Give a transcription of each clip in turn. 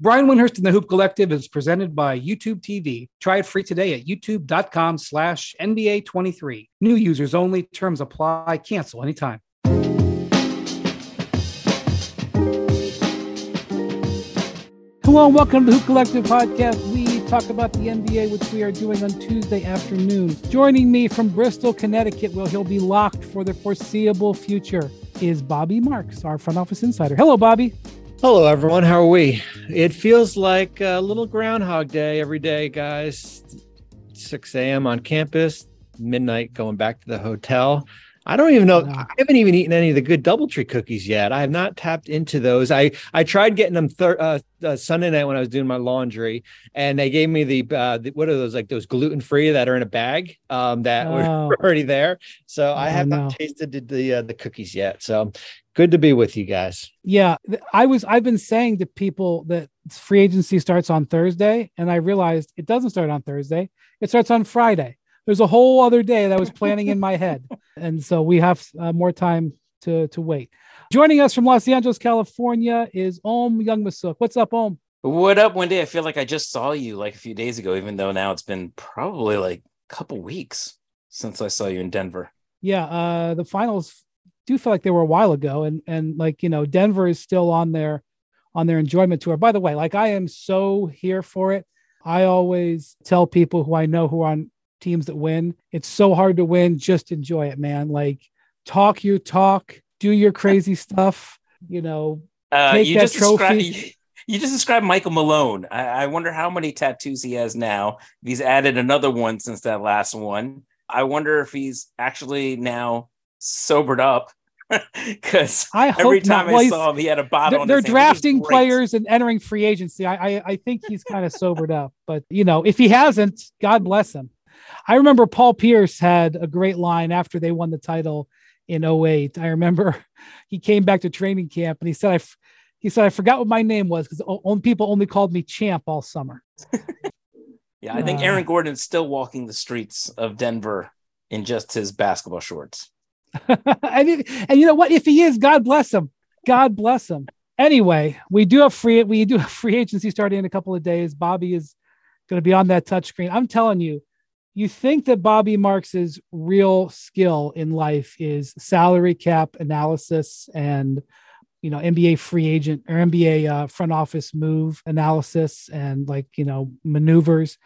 Brian Windhorst and the Hoop Collective is presented by YouTube TV. Try it free today at youtube.com slash NBA23. New users only. Terms apply. Cancel anytime. Hello and welcome to the Hoop Collective podcast. We talk about the NBA, which we are doing on Tuesday afternoon. Joining me from Bristol, Connecticut, where he'll be locked for the foreseeable future, is Bobby Marks, our front office insider. Hello, Bobby. Hello, everyone. How are we? It feels like a little Groundhog Day every day, guys. 6 a.m. on campus, midnight going back to the hotel. I don't even know. I haven't even eaten any of the good DoubleTree cookies yet. I have not tapped into those. I I tried getting them thir- uh, uh, Sunday night when I was doing my laundry, and they gave me the, uh, the what are those like those gluten free that are in a bag um, that oh. were already there. So I oh, have no. not tasted the the, uh, the cookies yet. So good to be with you guys. Yeah, I was. I've been saying to people that free agency starts on Thursday, and I realized it doesn't start on Thursday. It starts on Friday there's a whole other day that I was planning in my head, and so we have uh, more time to to wait. Joining us from Los Angeles, California, is Ohm Youngmisuk. What's up, Ohm? What up, Windy? I feel like I just saw you like a few days ago, even though now it's been probably like a couple weeks since I saw you in Denver. Yeah, uh, the finals do feel like they were a while ago, and and like you know, Denver is still on their on their enjoyment tour. By the way, like I am so here for it. I always tell people who I know who are on teams that win. It's so hard to win. Just enjoy it, man. Like talk your talk, do your crazy stuff, you know, uh, take you that just trophy. Described, you just described Michael Malone. I, I wonder how many tattoos he has now. He's added another one since that last one. I wonder if he's actually now sobered up because every time I saw him, he had a bottle. They're, they're drafting players and entering free agency. I, I, I think he's kind of sobered up, but you know, if he hasn't, God bless him. I remember Paul Pierce had a great line after they won the title in 08. I remember he came back to training camp and he said, I, he said, I forgot what my name was because only people only called me champ all summer. yeah, I think uh, Aaron Gordon's still walking the streets of Denver in just his basketball shorts. and, and you know what? If he is, God bless him. God bless him. Anyway, we do have free we do have free agency starting in a couple of days. Bobby is going to be on that touchscreen. I'm telling you, you think that Bobby Marks's real skill in life is salary cap analysis and you know NBA free agent or NBA uh, front office move analysis and like you know maneuvers,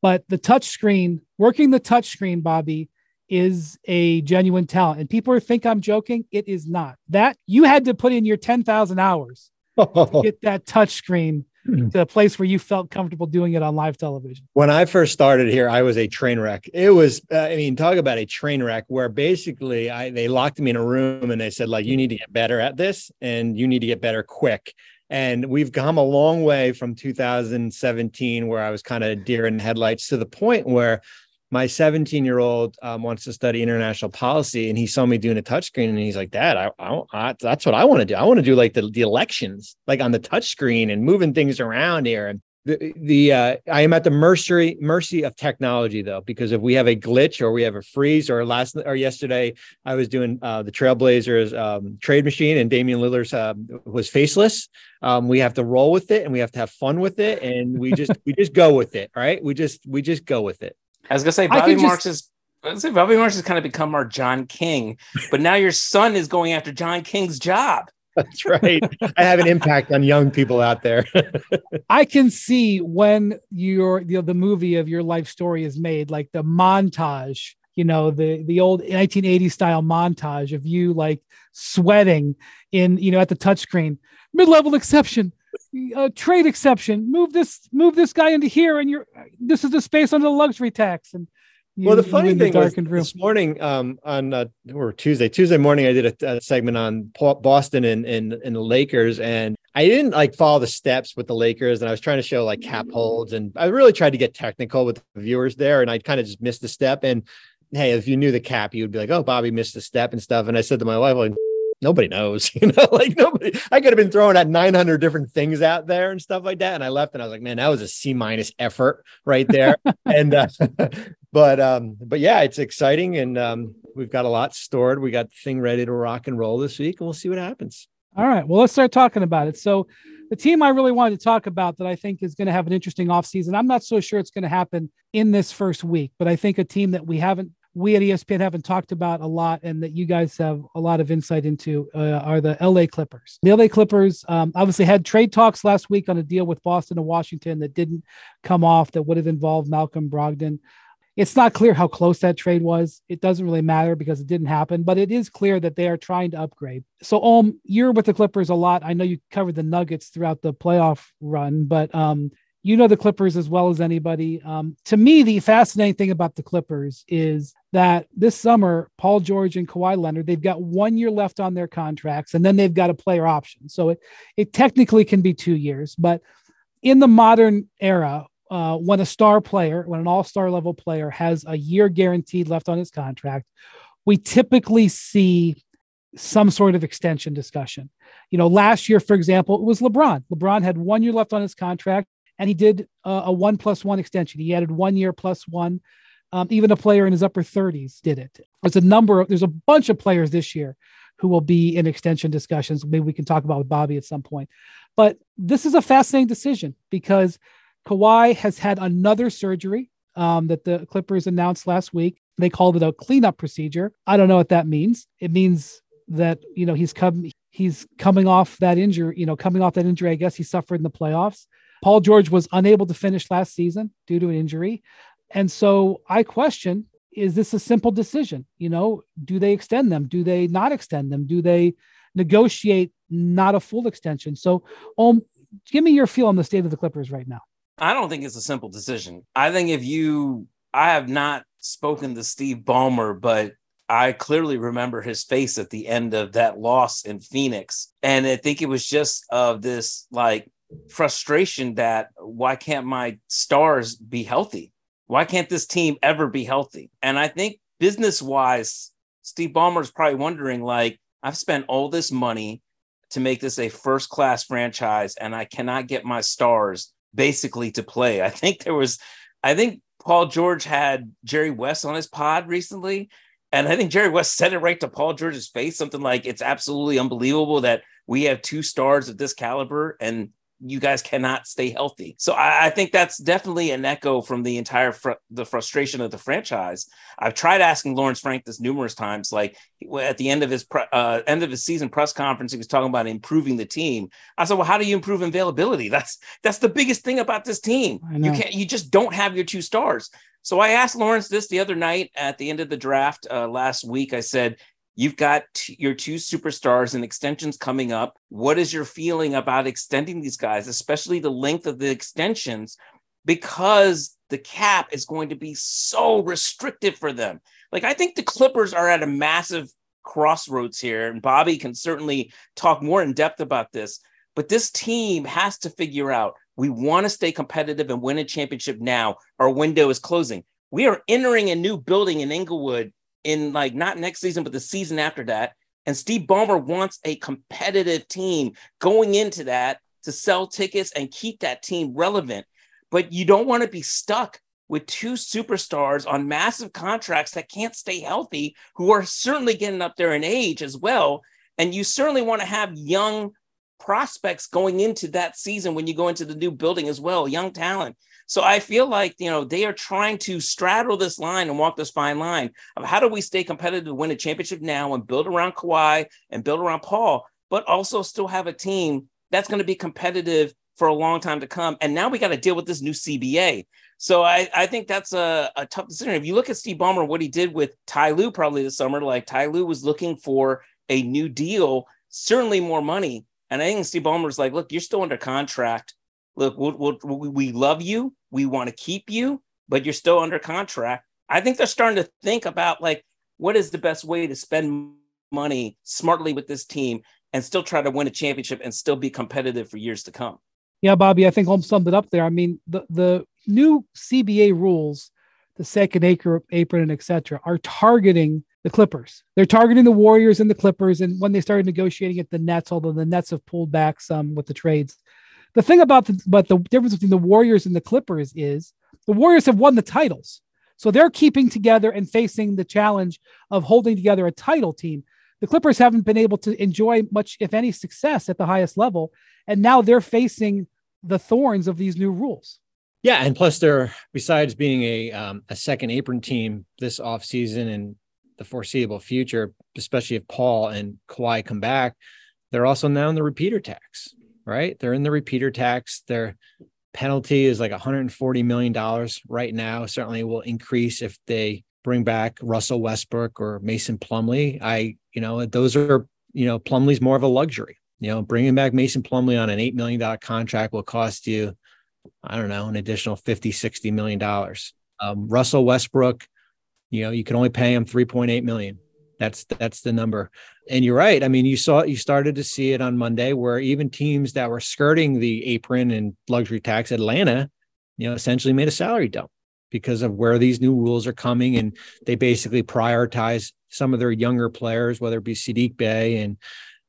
but the touch screen, working the touch screen, Bobby is a genuine talent. And people think I'm joking. It is not. That you had to put in your 10,000 hours to get that touch screen Hmm. to a place where you felt comfortable doing it on live television? When I first started here, I was a train wreck. It was, uh, I mean, talk about a train wreck where basically I they locked me in a room and they said like, you need to get better at this and you need to get better quick. And we've come a long way from 2017, where I was kind of deer in headlights, to the point where my 17 year old um, wants to study international policy and he saw me doing a touchscreen and he's like dad I, I, I that's what i want to do. I want to do like the, the elections like on the touchscreen and moving things around here. And the, the uh, i am at the mercy mercy of technology though because if we have a glitch or we have a freeze or last or yesterday i was doing uh, the trailblazers um, trade machine and damian lillard's uh, was faceless um, we have to roll with it and we have to have fun with it and we just we just go with it right? We just we just go with it I was gonna say Bobby Marks just... is say Bobby Marks has kind of become our John King, but now your son is going after John King's job. That's right. I have an impact on young people out there. I can see when your you know, the movie of your life story is made, like the montage, you know, the the old 1980s style montage of you like sweating in, you know, at the touchscreen, mid-level exception, a trade exception. Move this, move this guy into here, and you're this is the space under the luxury tax. And well, the funny thing the was room. this morning um, on uh, or Tuesday, Tuesday morning, I did a, a segment on Boston and, and and the Lakers, and I didn't like follow the steps with the Lakers, and I was trying to show like cap holds, and I really tried to get technical with the viewers there, and I kind of just missed the step. And hey, if you knew the cap, you would be like, "Oh, Bobby missed the step" and stuff. And I said to my wife, like nobody knows, you know, like nobody, I could have been throwing at 900 different things out there and stuff like that. And I left and I was like, man, that was a C minus effort right there. and, uh, but, um, but yeah, it's exciting. And, um, we've got a lot stored. We got the thing ready to rock and roll this week and we'll see what happens. All right. Well, let's start talking about it. So the team I really wanted to talk about that I think is going to have an interesting offseason. I'm not so sure it's going to happen in this first week, but I think a team that we haven't we at ESPN haven't talked about a lot and that you guys have a lot of insight into uh, are the LA Clippers. The LA Clippers um, obviously had trade talks last week on a deal with Boston and Washington that didn't come off that would have involved Malcolm Brogdon. It's not clear how close that trade was. It doesn't really matter because it didn't happen, but it is clear that they are trying to upgrade. So, Om, you're with the Clippers a lot. I know you covered the Nuggets throughout the playoff run, but um, you know the Clippers as well as anybody. Um, to me, the fascinating thing about the Clippers is that this summer, Paul George and Kawhi Leonard, they've got one year left on their contracts, and then they've got a player option. So it it technically can be two years, but in the modern era, uh, when a star player, when an all star level player has a year guaranteed left on his contract, we typically see some sort of extension discussion. You know, last year, for example, it was LeBron. LeBron had one year left on his contract and he did uh, a one plus one extension. He added one year plus one. Um, even a player in his upper 30s did it. There's a number of, there's a bunch of players this year who will be in extension discussions. Maybe we can talk about with Bobby at some point. But this is a fascinating decision because Kawhi has had another surgery um, that the Clippers announced last week. They called it a cleanup procedure. I don't know what that means. It means that you know he's come he's coming off that injury. You know, coming off that injury. I guess he suffered in the playoffs. Paul George was unable to finish last season due to an injury, and so I question: Is this a simple decision? You know, do they extend them? Do they not extend them? Do they negotiate not a full extension? So, um, give me your feel on the state of the Clippers right now. I don't think it's a simple decision. I think if you, I have not spoken to Steve Ballmer, but I clearly remember his face at the end of that loss in Phoenix. And I think it was just of this like frustration that why can't my stars be healthy? Why can't this team ever be healthy? And I think business wise, Steve Ballmer is probably wondering like, I've spent all this money to make this a first class franchise and I cannot get my stars basically to play. I think there was, I think Paul George had Jerry West on his pod recently. And I think Jerry West said it right to Paul George's face, something like, it's absolutely unbelievable that we have two stars of this caliber and you guys cannot stay healthy. So I, I, think that's definitely an echo from the entire fr- the frustration of the franchise. I've tried asking Lawrence Frank this numerous times. Like at the end of his pre- uh, end of his season press conference, he was talking about improving the team. I said, "Well, how do you improve availability? That's that's the biggest thing about this team. You can't you just don't have your two stars." So I asked Lawrence this the other night at the end of the draft uh, last week. I said, You've got t- your two superstars and extensions coming up. What is your feeling about extending these guys, especially the length of the extensions? Because the cap is going to be so restrictive for them. Like, I think the Clippers are at a massive crossroads here, and Bobby can certainly talk more in depth about this. But this team has to figure out we want to stay competitive and win a championship now. Our window is closing. We are entering a new building in Inglewood in like not next season, but the season after that. And Steve Ballmer wants a competitive team going into that to sell tickets and keep that team relevant. But you don't want to be stuck with two superstars on massive contracts that can't stay healthy, who are certainly getting up there in age as well. And you certainly want to have young prospects going into that season when you go into the new building as well, young talent. So I feel like, you know, they are trying to straddle this line and walk this fine line of how do we stay competitive to win a championship now and build around Kawhi and build around Paul, but also still have a team that's going to be competitive for a long time to come. And now we got to deal with this new CBA. So I, I think that's a, a tough decision. If you look at Steve Ballmer, what he did with Ty Lue probably this summer, like Ty Lue was looking for a new deal, certainly more money. And I think Steve Ballmer's like, look, you're still under contract look, we'll, we'll, we love you. We want to keep you, but you're still under contract. I think they're starting to think about like, what is the best way to spend money smartly with this team and still try to win a championship and still be competitive for years to come. Yeah, Bobby, I think Ohm summed it up there. I mean, the, the new CBA rules, the second acre apron and etc., are targeting the Clippers. They're targeting the Warriors and the Clippers. And when they started negotiating at the Nets, although the Nets have pulled back some with the trades, the thing about the but the difference between the Warriors and the Clippers is the Warriors have won the titles. So they're keeping together and facing the challenge of holding together a title team. the Clippers haven't been able to enjoy much, if any, success at the highest level. And now they're facing the thorns of these new rules. Yeah, and plus they're besides being a um, a second apron team this offseason and the foreseeable future, especially if Paul and Kawhi come back, they're also now in the repeater tax, right? They're in the repeater tax. Their penalty is like 140 million dollars right now. Certainly will increase if they bring back Russell Westbrook or Mason Plumlee. I, you know, those are, you know, Plumlee's more of a luxury. You know, bringing back Mason Plumlee on an $8 million contract will cost you, I don't know, an additional 50, 60 million dollars. Um, Russell Westbrook, you know, you can only pay him 3.8 million. That's that's the number. And you're right. I mean, you saw you started to see it on Monday where even teams that were skirting the apron and luxury tax, Atlanta, you know, essentially made a salary dump because of where these new rules are coming. And they basically prioritize some of their younger players, whether it be Saddiq Bey and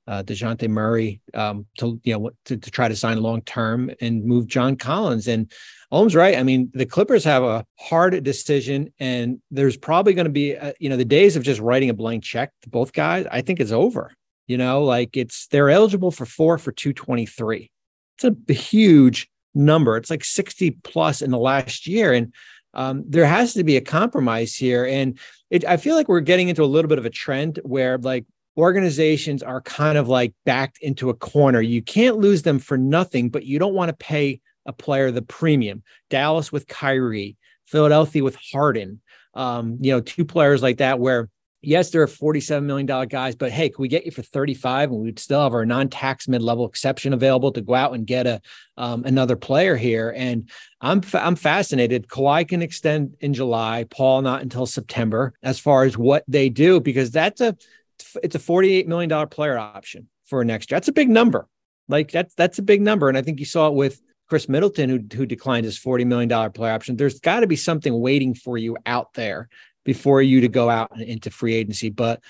uh, Dejounte Murray, um, to you know to, to try to sign long term and move John Collins. And Ohm's right. I mean, the Clippers have a hard decision, and there's probably going to be, a, uh, you know, the days of just writing a blank check to both guys. I think it's over. You know, like it's they're eligible for four for 223. It's a huge number. It's like 60 plus in the last year. And um, there has to be a compromise here. And it, I feel like we're getting into a little bit of a trend where like organizations are kind of like backed into a corner. You can't lose them for nothing, but you don't want to pay a player the premium. Dallas with Kyrie, Philadelphia with Harden. Um, you know, two players like that where yes, there are $47 million guys, but hey, can we get you for 35 and we'd still have our non-tax mid-level exception available to go out and get a um, another player here. And I'm fa- I'm fascinated. Kawhi can extend in July, Paul not until September as far as what they do, because that's a it's a $48 million player option for next year. That's a big number. Like that's that's a big number. And I think you saw it with Khris Middleton, who, who declined his $40 million player option. There's got to be something waiting for you out there before you to go out into free agency. But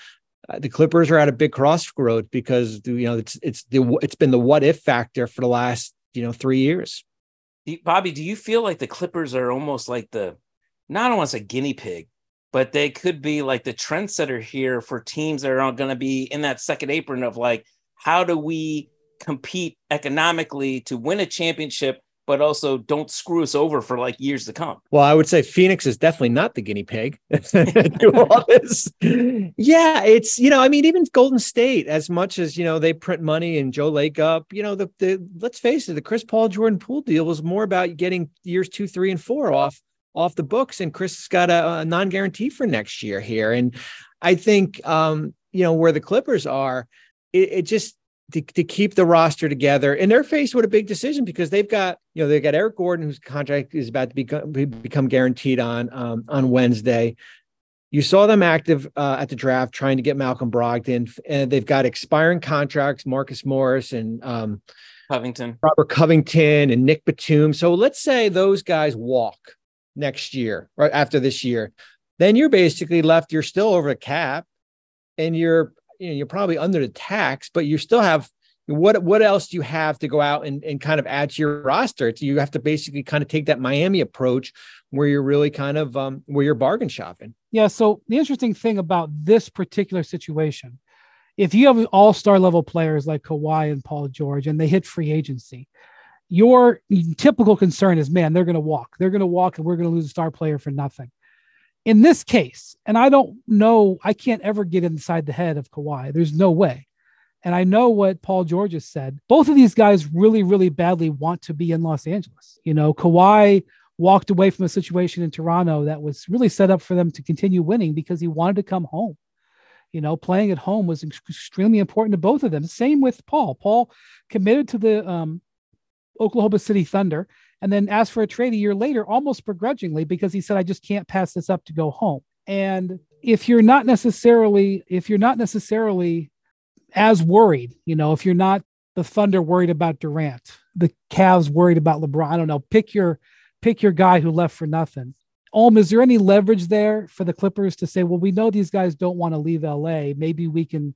uh, the Clippers are at a big crossroads because you know it's it's the it's been the what if factor for the last you know three years. Bobby, do you feel like the Clippers are almost like the not almost a guinea pig, but they could be like the trendsetter here for teams that are going to be in that second apron of like how do we compete economically to win a championship but also don't screw us over for like years to come. Well, I would say Phoenix is definitely not the guinea pig to all this. Yeah, it's you know, I mean, even Golden State, as much as you know, they print money and Joe Lacob, you know, the the let's face it, the Chris Paul Jordan Poole deal was more about getting years two, three, and four off off the books, and Chris has got a, a non guarantee for next year here, and I think um, you know where the Clippers are, it, it just to, to keep the roster together. And they're faced with a big decision because they've got, you know, they've got Eric Gordon, whose contract is about to become, become guaranteed on um, on Wednesday. You saw them active uh, at the draft trying to get Malcolm Brogdon, and they've got expiring contracts, Marcus Morris and um, Covington, Robert Covington, and Nick Batum. So let's say those guys walk next year, right after this year, then you're basically left. You're still over the cap, and you're you know, you're probably under the tax, but you still have what what else do you have to go out and, and kind of add to your roster? It's, you have to basically kind of take that Miami approach where you're really kind of um, where you're bargain shopping. Yeah. So the interesting thing about this particular situation, if you have all-star level players like Kawhi and Paul George and they hit free agency, your typical concern is, man, they're going to walk. They're going to walk and we're going to lose a star player for nothing in this case, and I don't know, I can't ever get inside the head of Kawhi. There's no way. And I know what Paul George has said. Both of these guys really, really badly want to be in Los Angeles. You know, Kawhi walked away from a situation in Toronto that was really set up for them to continue winning because he wanted to come home. You know, playing at home was extremely important to both of them. Same with Paul. Paul committed to the um, Oklahoma City Thunder and then asked for a trade a year later, almost begrudgingly, because he said, I just can't pass this up to go home. And if you're not necessarily, if you're not necessarily as worried, you know, if you're not the Thunder worried about Durant, the Cavs worried about LeBron, I don't know, pick your pick your guy who left for nothing. Ohm, is there any leverage there for the Clippers to say, well, we know these guys don't want to leave LA. Maybe we can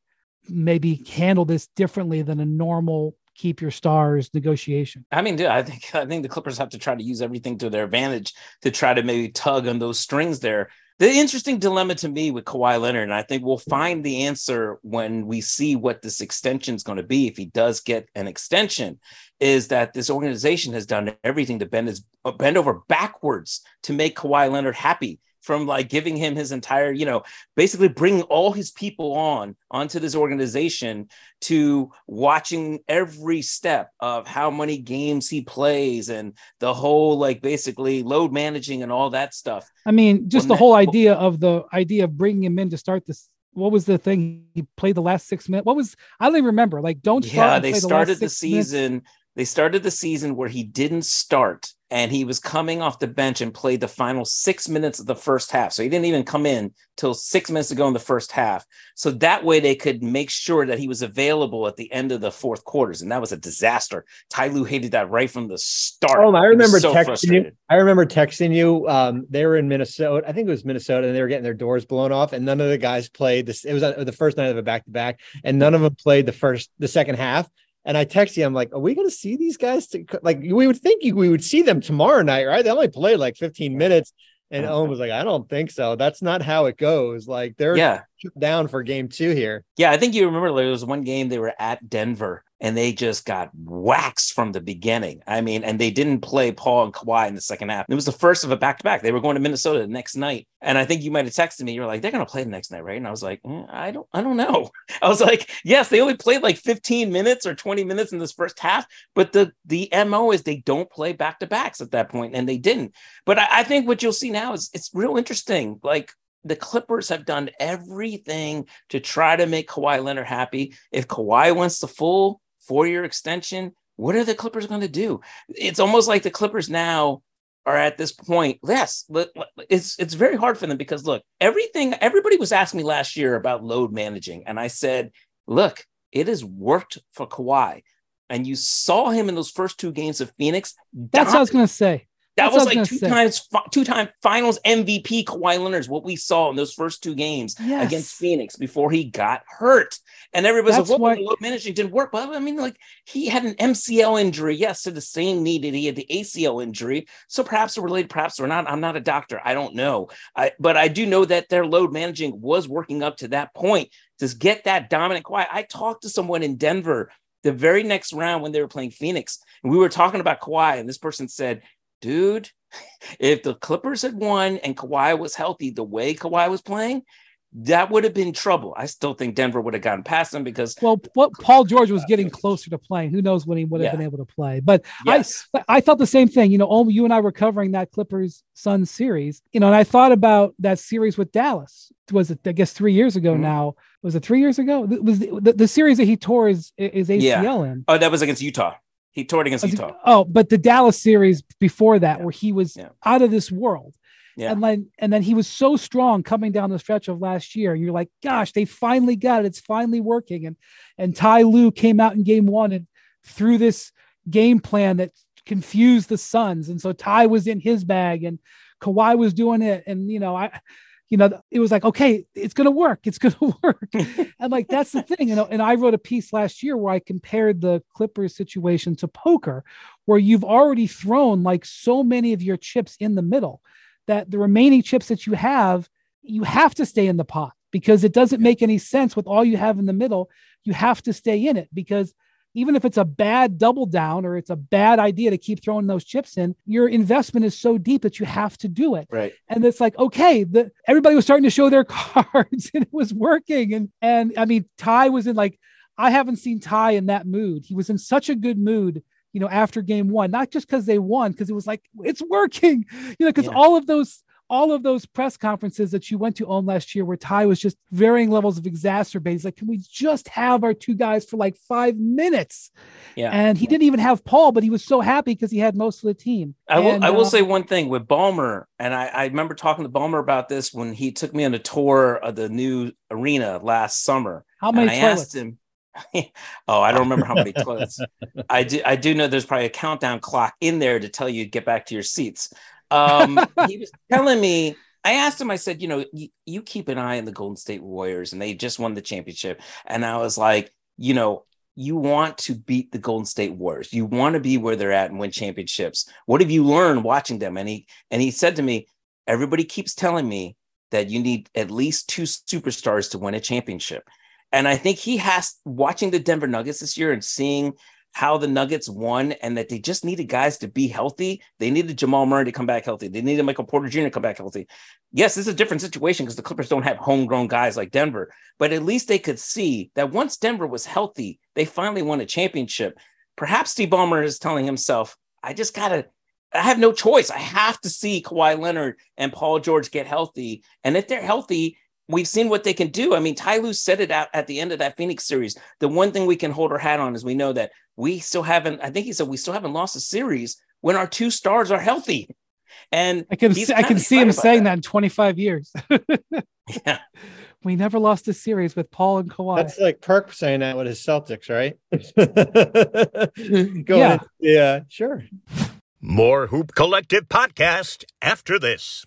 maybe handle this differently than a normal keep your stars negotiation. I mean, dude, I think I think the Clippers have to try to use everything to their advantage to try to maybe tug on those strings there. The interesting dilemma to me with Kawhi Leonard, and I think we'll find the answer when we see what this extension is going to be, if he does get an extension, is that this organization has done everything to bend his uh, bend over backwards to make Kawhi Leonard happy from like giving him his entire, you know, basically bringing all his people on onto this organization to watching every step of how many games he plays and the whole like basically load managing and all that stuff. I mean, just the whole idea of the idea of bringing him in to start this what was the thing he played the last six minutes? What was I don't even remember. Like, don't yeah. They started the, the season. Minutes. They started the season where he didn't start and he was coming off the bench and played the final six minutes of the first half. So he didn't even come in till six minutes ago in the first half. So that way they could make sure that he was available at the end of the fourth quarters. And that was a disaster. Ty Lue hated that right from the start. Oh, I remember so texting you. I remember texting you. Um, they were in Minnesota. I think it was Minnesota, and they were getting their doors blown off, and none of the guys played this. It was the first night of a back to back, and none of them played the first, the second half. And I text you, I'm like, are we going to see these guys? To, like, we would think we would see them tomorrow night, right? They only played like 15 minutes. And Ohm was like, I don't think so. That's not how it goes. Like, they're yeah. Down for game two here. Yeah. I think you remember there was one game they were at Denver and they just got waxed from the beginning. I mean, and they didn't play Paul and Kawhi in the second half. It was the first of a back to back. They were going to Minnesota the next night, and I think you might have texted me. You're like, they're going to play the next night, right? And I was like, mm, I don't, I don't know. I was like, yes, they only played like 15 minutes or 20 minutes in this first half, but the the mo is they don't play back to backs at that point, and they didn't. But I, I think what you'll see now is it's real interesting. Like the Clippers have done everything to try to make Kawhi Leonard happy. If Kawhi wants the full four year extension. What are the Clippers going to do? It's almost like the Clippers now are at this point. Yes, it's it's very hard for them because look, everything everybody was asking me last year about load managing, and I said, look, it has worked for Kawhi, and you saw him in those first two games of Phoenix. That's what I was going to say. That was like two say. times, two time Finals MVP Kawhi Leonard. What we saw in those first two games yes. against Phoenix before he got hurt, and everybody's That's like, "Well, load managing didn't work." But I mean, like he had an MCL injury, yes, to the same knee that he had the ACL injury. So perhaps they're related, perhaps they're not. I'm not a doctor. I don't know. I, but I do know that their load managing was working up to that point to get that dominant Kawhi. I talked to someone in Denver the very next round when they were playing Phoenix, and we were talking about Kawhi, and this person said dude, if the Clippers had won and Kawhi was healthy the way Kawhi was playing, that would have been trouble. I still think Denver would have gotten past them because well, what Paul George was getting closer to playing. Who knows when he would have yeah. been able to play? But yes. I I thought the same thing. You know, all you and I were covering that Clippers Suns series. You know, and I thought about that series with Dallas. Was it I guess three years ago mm-hmm. now? Was it three years ago? It was the, the, the, series that he tore his, his ACL yeah. in? Oh, that was against Utah. He toured against Utah. Oh, but the Dallas series before that, yeah. where he was yeah. out of this world. Yeah. And then and then he was so strong coming down the stretch of last year. You're like, gosh, they finally got it. It's finally working. And and Ty Lue came out in game one and threw this game plan that confused the Suns. And so Ty was in his bag and Kawhi was doing it. And you know, I you know, it was like, okay, it's going to work. It's going to work. and like, that's the thing, you know, and I wrote a piece last year where I compared the Clippers situation to poker, where you've already thrown like so many of your chips in the middle that the remaining chips that you have, you have to stay in the pot because it doesn't make any sense with all you have in the middle. You have to stay in it because even if it's a bad double down or it's a bad idea to keep throwing those chips in, your investment is so deep that you have to do it. Right. And it's like, okay, the everybody was starting to show their cards and it was working. And and I mean, Ty was in like, I haven't seen Ty in that mood. He was in such a good mood you know, after game one, not just because they won, because it was like, it's working, you know, because yeah. all of those all of those press conferences that you went to on last year where Ty was just varying levels of exacerbates. Like, can we just have our two guys for like five minutes? Yeah. And he didn't even have Paul, but he was so happy because he had most of the team. I will, and, I will uh, say one thing with Ballmer, and I, I remember talking to Ballmer about this when he took me on a tour of the new arena last summer. How many I toilets? asked him, oh, I don't remember how many toilets. I do. I do know there's probably a countdown clock in there to tell you to get back to your seats. Um, he was telling me, I asked him, I said, you know, you, you keep an eye on the Golden State Warriors and they just won the championship. And I was like, you know, you want to beat the Golden State Warriors. You want to be where they're at and win championships. What have you learned watching them? And he and he said to me, everybody keeps telling me that you need at least two superstars to win a championship. And I think he has watching the Denver Nuggets this year and seeing how the Nuggets won and that they just needed guys to be healthy. They needed Jamal Murray to come back healthy. They needed Michael Porter Jr. to come back healthy. Yes, this is a different situation because the Clippers don't have homegrown guys like Denver, but at least they could see that once Denver was healthy, they finally won a championship. Perhaps Steve Ballmer is telling himself, I just got to, I have no choice. I have to see Kawhi Leonard and Paul George get healthy. And if they're healthy, we've seen what they can do. I mean, Ty Lue said it out at the end of that Phoenix series. The one thing we can hold our hat on is we know that we still haven't, I think he said we still haven't lost a series when our two stars are healthy. And I can see, I can see him saying that. that in 25 years. yeah. We never lost a series with Paul and Kawhi. That's like Perk saying that with his Celtics, right? yeah. yeah, sure. More Hoop Collective podcast after this.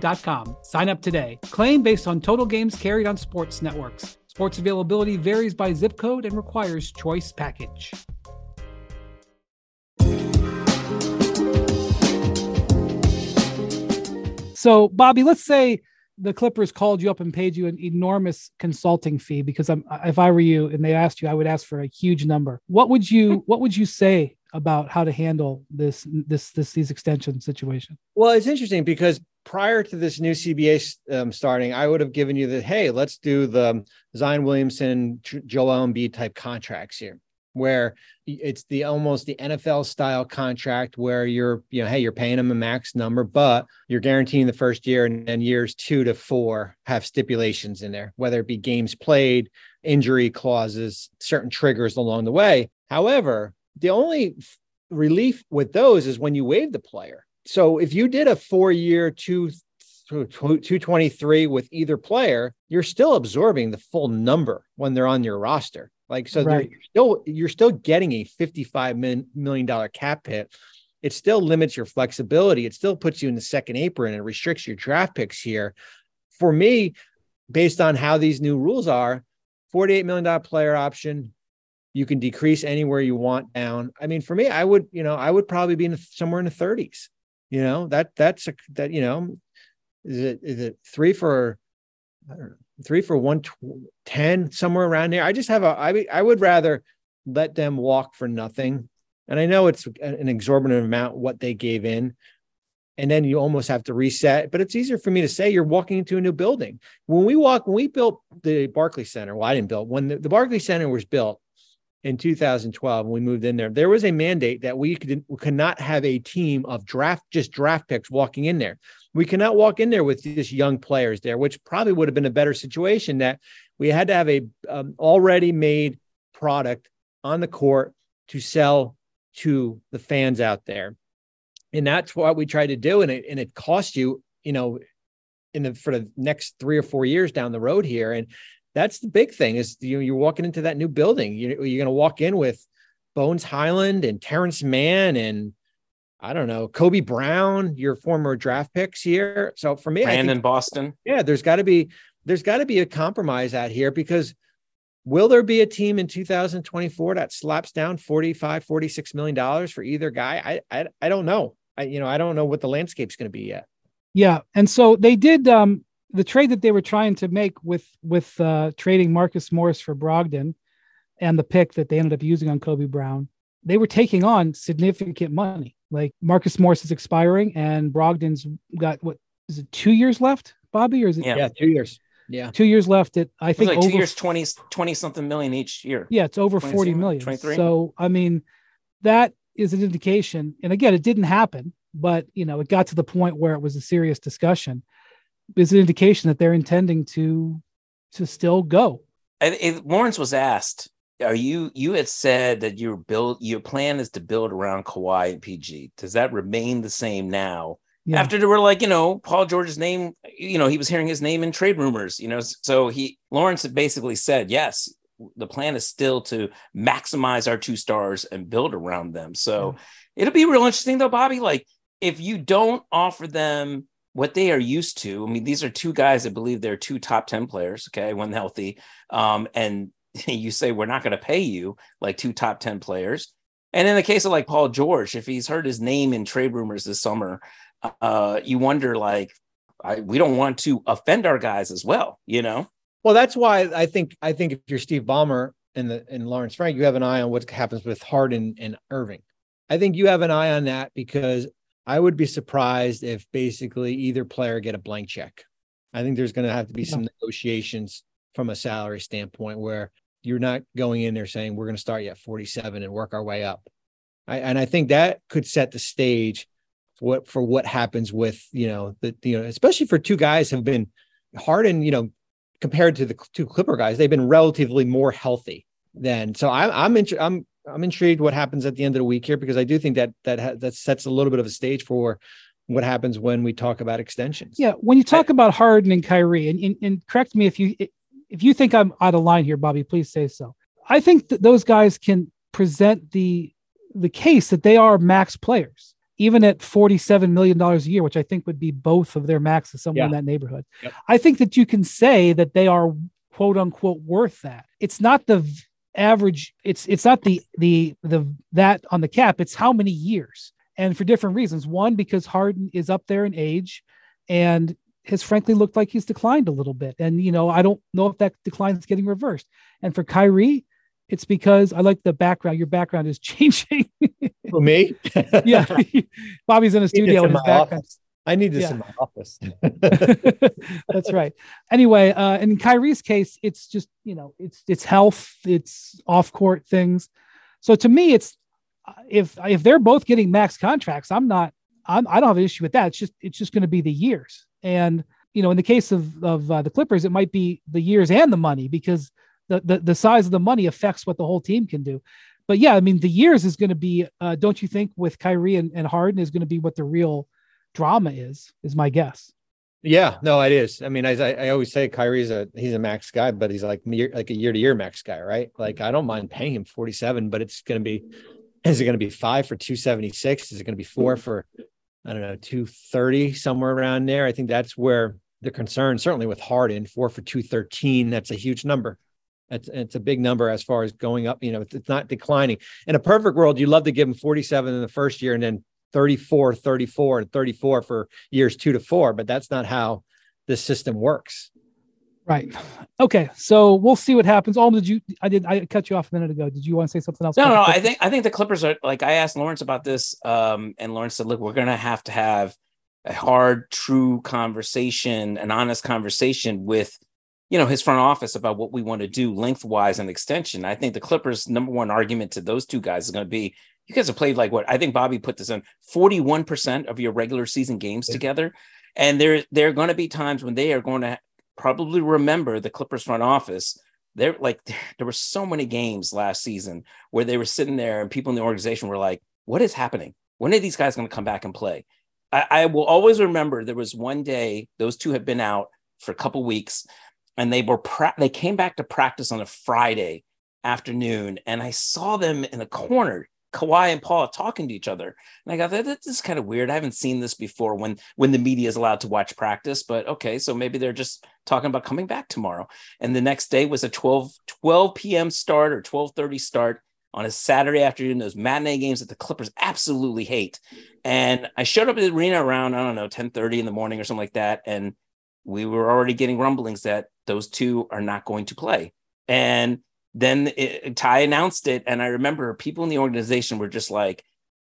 DirecTV Sign up today. Claim based on total games carried on sports networks. Sports availability varies by zip code and requires choice package. So, Bobby, let's say the Clippers called you up and paid you an enormous consulting fee because I'm, if I were you and they asked you, I would ask for a huge number. What would you what would you say about how to handle this this this these extension situation? Well, it's interesting because prior to this new CBA um, starting, I would have given you the hey, let's do the Zion Williamson, Joel Embiid type contracts here, where it's the almost the NFL style contract where you're you know hey you're paying them a max number, but you're guaranteeing the first year and then years two to four have stipulations in there, whether it be games played, injury clauses, certain triggers along the way. However, the only relief with those is when you waive the player so if you did a four year, two, 223 with either player, you're still absorbing the full number when they're on your roster. Like, so right. you're still, you're still getting a $55 million cap hit. It still limits your flexibility. It still puts you in the second apron and restricts your draft picks here. For me, based on how these new rules are, $48 million player option, you can decrease anywhere you want down. I mean, for me, I would, you know, I would probably be in somewhere in the 30s. You know, that that's a that, you know, is it is it three for I don't know, three for one ten, somewhere around there. I just have a I I would rather let them walk for nothing. And I know it's an exorbitant amount what they gave in. And then you almost have to reset. But it's easier for me to say you're walking into a new building. When we walk, when we built the Barclays Center, well, I didn't build when the, the Barclays Center was built, in 2012 when we moved in there there was a mandate that we could, we could not have a team of draft just draft picks walking in there. We cannot walk in there with just young players there which probably would have been a better situation that we had to have a um, already made product on the court to sell to the fans out there. And that's what we tried to do and it, and it cost you you know in the for the next three or four years down the road here. And that's the big thing is you you're walking into that new building. You're, you're going to walk in with Bones Hyland and Terance Mann and I don't know Kobe Brown, your former draft picks here. So for me, Brandon think, Boston. Yeah, there's got to be there's got to be a compromise out here because will there be a team in 2024 that slaps down 45 46 million dollars for either guy I, I i don't know i you know i don't know what the landscape's going to be yet yeah and so they did um the trade that they were trying to make with with uh, trading Marcus Morris for Brogdon and the pick that they ended up using on Kobe Brown, they were taking on significant money. Like Marcus Morris is expiring, and Brogdon's got what is it two years left, Bobby, or is it? Yeah, yeah two years. Yeah. Two years left at I think like over, two years, 20, 20 something million each year. Yeah, it's over 20 40 something, million. 23? So I mean, that is an indication. And again, it didn't happen, but you know, it got to the point where it was a serious discussion. Is an indication that they're intending to to still go. It, Lawrence was asked, "Are you? You had said that your build, your plan is to build around Kawhi and PG. Does that remain the same now?" Yeah. After they were like, you know, Paul George's name, you know, he was hearing his name in trade rumors, you know, so he Lawrence basically said, "Yes, the plan is still to maximize our two stars and build around them." So it'll be real interesting, though, Bobby. Like, if you don't offer them what they are used to. I mean, these are two guys that believe they're two top 10 players, okay, when healthy. Um, and you say we're not going to pay you like two top 10 players. And in the case of like Paul George, if he's heard his name in trade rumors this summer, uh, you wonder like, I, we don't want to offend our guys as well, you know? Well, that's why I think I think if you're Steve Ballmer and the and Lawrence Frank, you have an eye on what happens with Harden and Irving. I think you have an eye on that because I would be surprised if basically either player get a blank check. I think there's going to have to be some negotiations from a salary standpoint where you're not going in there saying we're going to start you at 47 and work our way up. I, and I think that could set the stage for what for what happens with you know the you know especially for two guys have been Harden you know compared to the two Clipper guys they've been relatively more healthy than so I, I'm interested I'm I'm intrigued what happens at the end of the week here because I do think that that ha- that sets a little bit of a stage for what happens when we talk about extensions. Yeah, when you talk I, about Harden and Kyrie, and, and, and, correct me if you if you think I'm out of line here, Bobby, please say so. I think that those guys can present the the case that they are max players, even at forty seven million dollars a year, which I think would be both of their maxes somewhere yeah. in that neighborhood. Yep. I think that you can say that they are quote unquote worth that. It's not the average it's it's not the the the that on the cap it's how many years. And for different reasons. One because harden is up there in age and has frankly looked like he's declined a little bit. And you know i don't know if that decline is getting reversed. And for kyrie it's because i like the background your background is changing. For me? Yeah. Bobby's in a studio in his background office. I need this yeah. in my office. That's right. Anyway, uh, in Kyrie's case, it's just you know, it's it's health, it's off court things. So to me, it's if if they're both getting max contracts, I'm not. I'm, I don't have an issue with that. It's just it's just going to be the years, and you know, in the case of of uh, the Clippers, it might be the years and the money because the, the the size of the money affects what the whole team can do. But yeah, I mean, the years is going to be. Uh, don't you think with Kyrie and, and Harden is going to be what the real drama is is my guess. Yeah no it is. I mean I, I always say kyrie's a he's a max guy but he's like like a year to year max guy right? Like i don't mind paying him 47 but it's to be is it to be five for 276 is it to be four for i don't know 230 somewhere around there? I think that's where the concern certainly with harden four for 213 that's a huge number. It's, it's a big number as far as going up you know it's, it's not declining. In a perfect world you love to give him 47 in the first year and then 34, 34, and 34 for years two to four, but that's not how this system works. Right. Okay. So we'll see what happens. All did you? I did. I cut you off a minute ago. Did you want to say something else? No, no. I think I think the Clippers are like I asked Lawrence about this, um, and Lawrence said, "Look, we're going to have to have a hard, true conversation, an honest conversation with." You know his front office about what we want to do lengthwise and extension. I think the Clippers' number one argument to those two guys is going to be you guys have played like what I think Bobby put this in 41% of your regular season games yeah. together. And there, there are going to be times when they are going to probably remember the Clippers front office. They're like, there were so many games last season where they were sitting there and people in the organization were like, what is happening? When are these guys going to come back and play? I, I will always remember there was one day, those two had been out for a couple weeks and they were, pra- they came back to practice on a Friday afternoon and I saw them in a corner Kawhi and Paul talking to each other. And I got that this is kind of weird. I haven't seen this before when when the media is allowed to watch practice, but okay, so maybe they're just talking about coming back tomorrow. And the next day was a 12 12 p.m. start or 12:30 start on a Saturday afternoon, those matinee games that the Clippers absolutely hate. And I showed up at the arena around, I don't know, 10 30 in the morning or something like that. And we were already getting rumblings that those two are not going to play. And then it, Ty announced it, and I remember people in the organization were just like,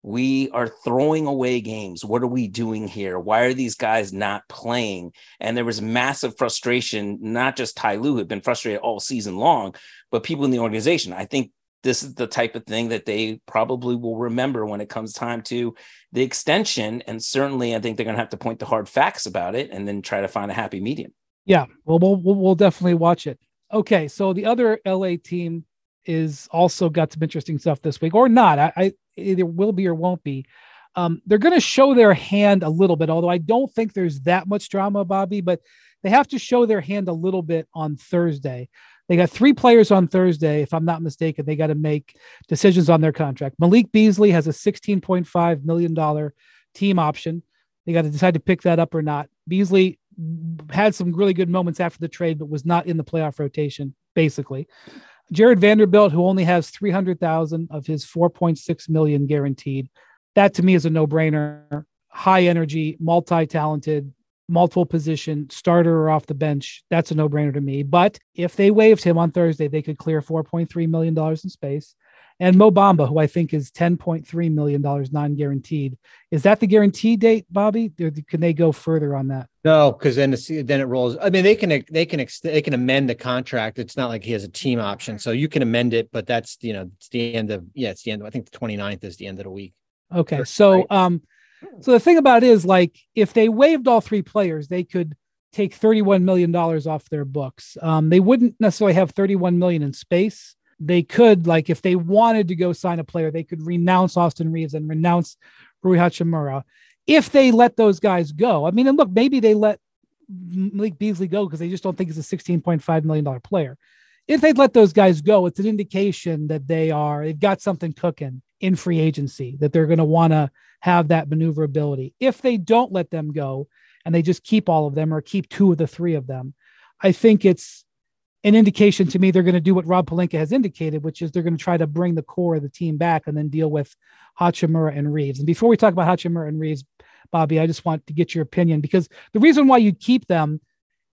we are throwing away games. What are we doing here? Why are these guys not playing? And there was massive frustration, not just Ty Lue, had been frustrated all season long, but people in the organization. I think this is the type of thing that they probably will remember when it comes time to the extension. And certainly, I think they're going to have to point to hard facts about it and then try to find a happy medium. Yeah, well, we'll, we'll definitely watch it. Okay, so the other LA team is also got some interesting stuff this week, or not. I, I either will be or won't be. Um, they're going to show their hand a little bit, although I don't think there's that much drama, Bobby. But they have to show their hand a little bit on Thursday. They got three players on Thursday, if I'm not mistaken. They got to make decisions on their contract. Malik Beasley has a $16.5 million team option. They got to decide to pick that up or not. Beasley had some really good moments after the trade, but was not in the playoff rotation, basically. Jared Vanderbilt, who only has 300,000 of his 4.6 million guaranteed. That to me is a no-brainer. High energy, multi-talented, multiple position starter or off the bench. That's a no-brainer to me. But if they waived him on Thursday, they could clear 4.3 million dollars in space. And Mo Bamba, who I think is 10.3 million dollars non-guaranteed. Is that the guarantee date, Bobby? Or can they go further on that? No, because then the, then it rolls. I mean, they can they can they can amend the contract. It's not like he has a team option, so you can amend it. But that's you know it's the end of yeah, it's the end. Of, I think the 29th is the end of the week. Okay, so um, so the thing about it is like if they waived all three players, they could take 31 million dollars off their books. Um, they wouldn't necessarily have 31 million in space. They could like if they wanted to go sign a player, they could renounce Austin Reaves and renounce Rui Hachimura if they let those guys go. I mean, and look, maybe they let Malik Beasley go because they just don't think he's a $16.5 million player. If they'd let those guys go, it's an indication that they are, they've got something cooking in free agency, that they're going to want to have that maneuverability. If they don't let them go and they just keep all of them or keep two of the three of them, I think it's an indication to me they're going to do what Rob Pelinka has indicated, which is they're going to try to bring the core of the team back and then deal with Hachimura and Reaves. And before we talk about Hachimura and Reaves, Bobby, I just want to get your opinion because the reason why you keep them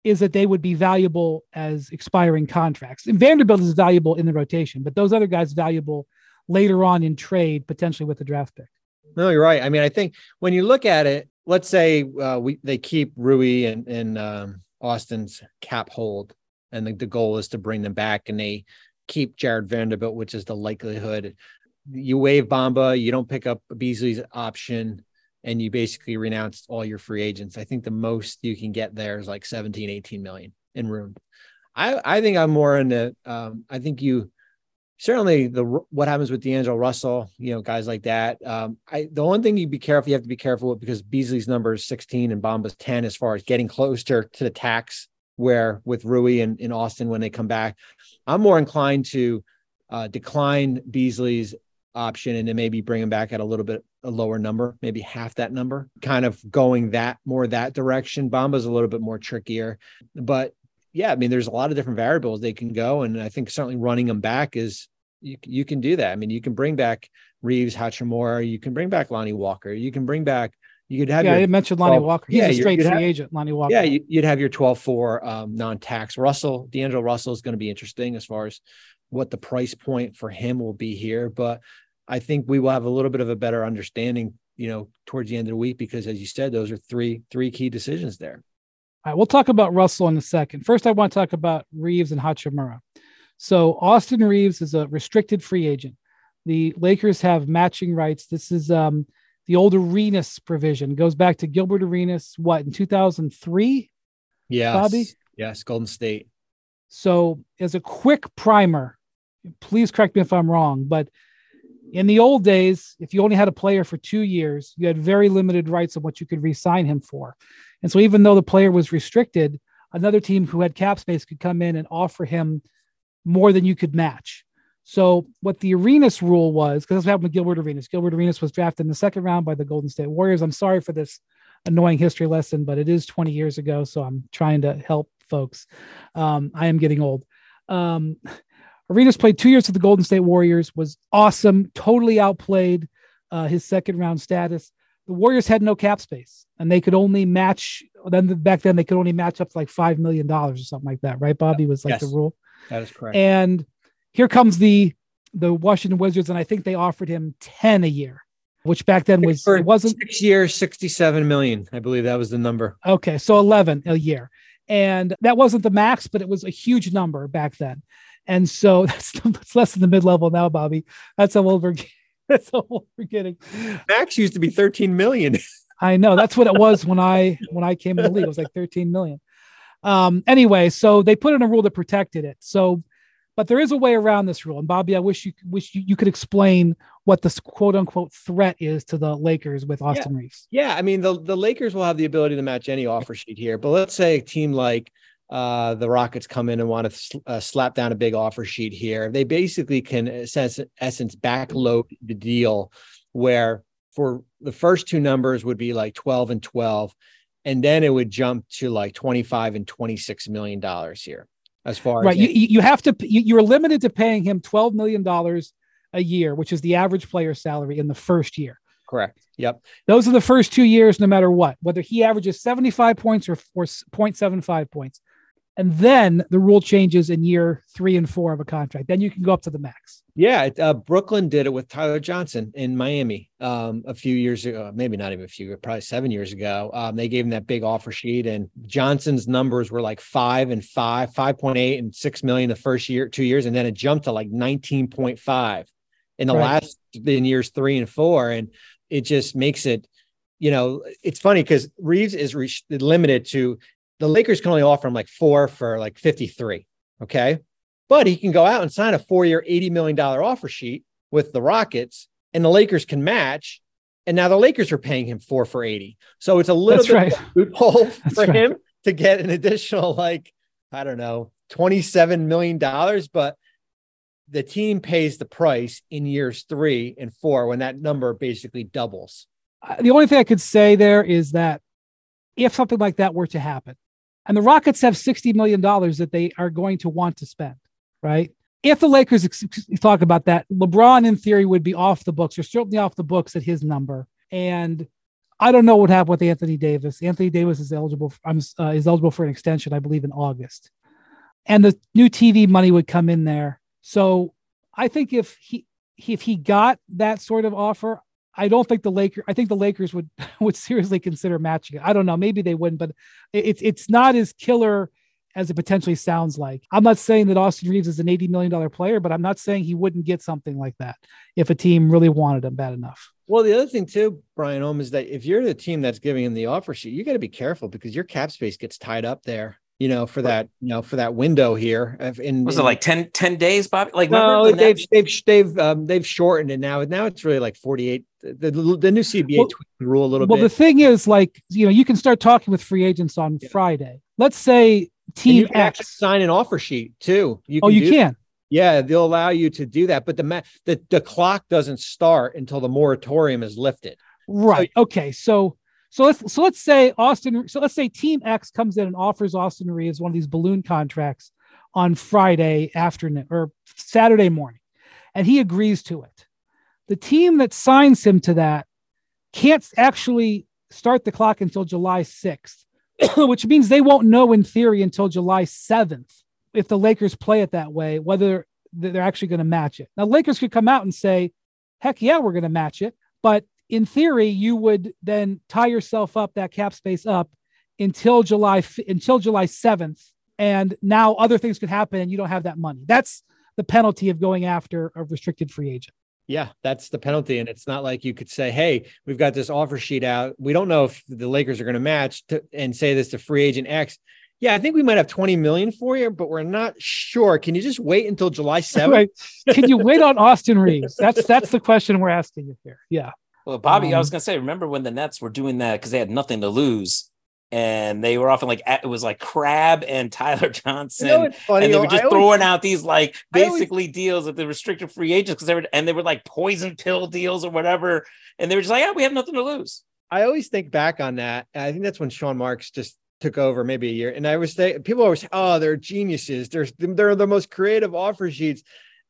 is that they would be valuable as expiring contracts. And Vanderbilt is valuable in the rotation, but those other guys valuable later on in trade, potentially with the draft pick. No, you're right. I mean, I think when you look at it, let's say uh, we they keep Rui and, and um, Austin's cap hold, and the, the goal is to bring them back, and they keep Jared Vanderbilt, which is the likelihood. You waive Bamba, you don't pick up Beasley's option and you basically renounce all your free agents. I think the most you can get there is like 17, 18 million in room. I, I think I'm more in the, um, I think you certainly the, what happens with D'Angelo Russell, you know, guys like that. Um, I, the one thing you be careful, you have to be careful with because Beasley's number is 16 and Bamba's 10 as far as getting closer to the tax where with Rui and in Austin, when they come back, I'm more inclined to uh, decline Beasley's option and then maybe bring him back at a little bit a lower number, maybe half that number, kind of going that more that direction. Bamba's a little bit more trickier, but yeah, I mean, there's a lot of different variables they can go, and I think certainly running them back is you you can do that. I mean, you can bring back Reaves, Hachimura, you can bring back Lonnie Walker, you can bring back. You could have. Yeah, I mentioned Lonnie 12, Walker. He's yeah, a straight free have, agent, Lonnie Walker. Yeah, you'd have your 12-4 um, non-tax. Russell, D'Angelo Russell is going to be interesting as far as what the price point for him will be here. But I think we will have a little bit of a better understanding, you know, towards the end of the week because, as you said, those are three three key decisions there. All right, we'll talk about Russell in a second. First, I want to talk about Reaves and Hachimura. So Austin Reaves is a restricted free agent. The Lakers have matching rights. This is um, the old Arenas provision. Goes back to Gilbert Arenas, what in 2003? Yes, Bobby. Yes, Golden State. So, as a quick primer, please correct me if I'm wrong, but in the old days, if you only had a player for two years, you had very limited rights on what you could re-sign him for. And so, even though the player was restricted, another team who had cap space could come in and offer him more than you could match. So, what the Arenas rule was, because that's what happened with Gilbert Arenas. Gilbert Arenas was drafted in the second round by the Golden State Warriors. I'm sorry for this annoying history lesson, but it is 20 years ago. So, I'm trying to help folks. Um, I am getting old. Um, Arenas played two years with the Golden State Warriors, was awesome, totally outplayed uh, his second round status. The Warriors had no cap space, and they could only match. Then back then, they could only match up to like five million dollars or something like that, right? Bobby was like yes, the rule. That is correct. And here comes the the Washington Wizards, and I think they offered him ten a year. which back then was it wasn't six years, 67 million. I believe that was the number. okay. So eleven a year, and that wasn't the max, but it was a huge number back then. And so that's, that's less than the mid level now, Bobby. That's how old we're that's how old we're getting. Max used to be 13 million. I know that's what it was when I when I came in the league. It was like 13 million. Um, anyway, so they put in a rule that protected it. So, but there is a way around this rule. And Bobby, I wish you wish you, you could explain what this quote unquote threat is to the Lakers with Austin Reaves. Yeah, I mean the the Lakers will have the ability to match any offer sheet here, but let's say a team like uh, the Rockets come in and want to sl- uh, slap down a big offer sheet here. They basically can, in essence, essence backload the deal, where for the first two numbers would be like twelve and twelve, and then it would jump to like twenty five and twenty six million dollars here. As far Right. as You, you have to you, you're limited to paying him 12 million dollars a year, which is the average player salary in the first year. correct. Yep. Those are the first two years, no matter what, whether he averages 75 points or, or 0.75 points. And then the rule changes in year three and four of a contract. Then you can go up to the max. Yeah, uh, Brooklyn did it with Tyler Johnson in Miami um, a few years ago, maybe not even a few, probably seven years ago. Um, they gave him that big offer sheet, and Johnson's numbers were like five and five, 5.8 and six million the first year, two years, and then it jumped to like 19.5 in the Right. last in years three and four. And it just makes it, you know, it's funny because Reaves is re- limited to the Lakers can only offer him like four for like 53. Okay but he can go out and sign a four-year, eighty million dollar offer sheet with the Rockets, and the Lakers can match. And now the Lakers are paying him four for eighty, so it's a little That's bit right. of a loophole for right. him to get an additional, like I don't know, twenty-seven million dollars. But the team pays the price in years three and four when that number basically doubles. Uh, The only thing I could say there is that if something like that were to happen, and the Rockets have $60 million that they are going to want to spend, right? If the Lakers ex- talk about that, LeBron in theory would be off the books or certainly off the books at his number. And I don't know what happened with Anthony Davis. Anthony Davis is eligible. For, I'm, uh, is eligible for an extension, I believe, in August, and the new TV money would come in there. So I think if he if he got that sort of offer, I don't think the Lakers. I think the Lakers would would seriously consider matching it. I don't know. Maybe they wouldn't, but it's it's not as killer as it potentially sounds like. I'm not saying that Austin Reaves is an 80 million dollar player, but I'm not saying he wouldn't get something like that if a team really wanted him bad enough. Well, the other thing too, Brian Ohm, is that if you're the team that's giving him the offer sheet, you got to be careful because your cap space gets tied up there. You know, for that, you know, for that window here. In, Was in- it like 10, 10 days, Bobby? Like No, the they've Nets- they've they've um, they've shortened it now. Now it's really like 48. The, the, the new CBA Well- tweaked the rule a little bit. Well, the thing is, like you know, you can start talking with free agents on Yeah. Friday. Let's say Team you can actually X. sign an offer sheet too. You Oh, you do- can. Yeah, they'll allow you to do that, but the ma- the the clock doesn't start until the moratorium is lifted. Right. okay. So so let's so let's say Austin. So let's say Team X comes in and offers Austin Reaves one of these balloon contracts on Friday afternoon or Saturday morning, and he agrees to it. The team that signs him to that can't actually start the clock until July sixth, which means they won't know in theory until July seventh if the Lakers play it that way whether they're actually going to match it. Now Lakers could come out and say, "Heck yeah, we're going to match it," but in theory, you would then tie yourself up that cap space up until July until July seventh, and now other things could happen, and you don't have that money. That's the penalty of going after a restricted free agent. Yeah, that's the penalty, and it's not like you could say, "Hey, we've got this offer sheet out. We don't know if the Lakers are going to match," and say this to free agent X. Yeah, I think we might have 20 million for you, but we're not sure. Can you just wait until July 7th? Right? Can you wait on Austin Reaves? That's that's the question we're asking you here. Yeah. Well, Bobby, I was Um, gonna say, remember when the Nets were doing that because they had nothing to lose, and they were often like it was like Crabbe and Tyler Johnson, You know, it's funny. and they were just I always- throwing out these like I always- basically deals with the restricted free agents because they were and they were like poison pill deals or whatever, and they were just like, yeah, we have nothing to lose. I always think back on that. I think that's when Sean Marks just took over maybe a year. And I was say people always say, oh, they're geniuses. They're they're the most creative offer sheets.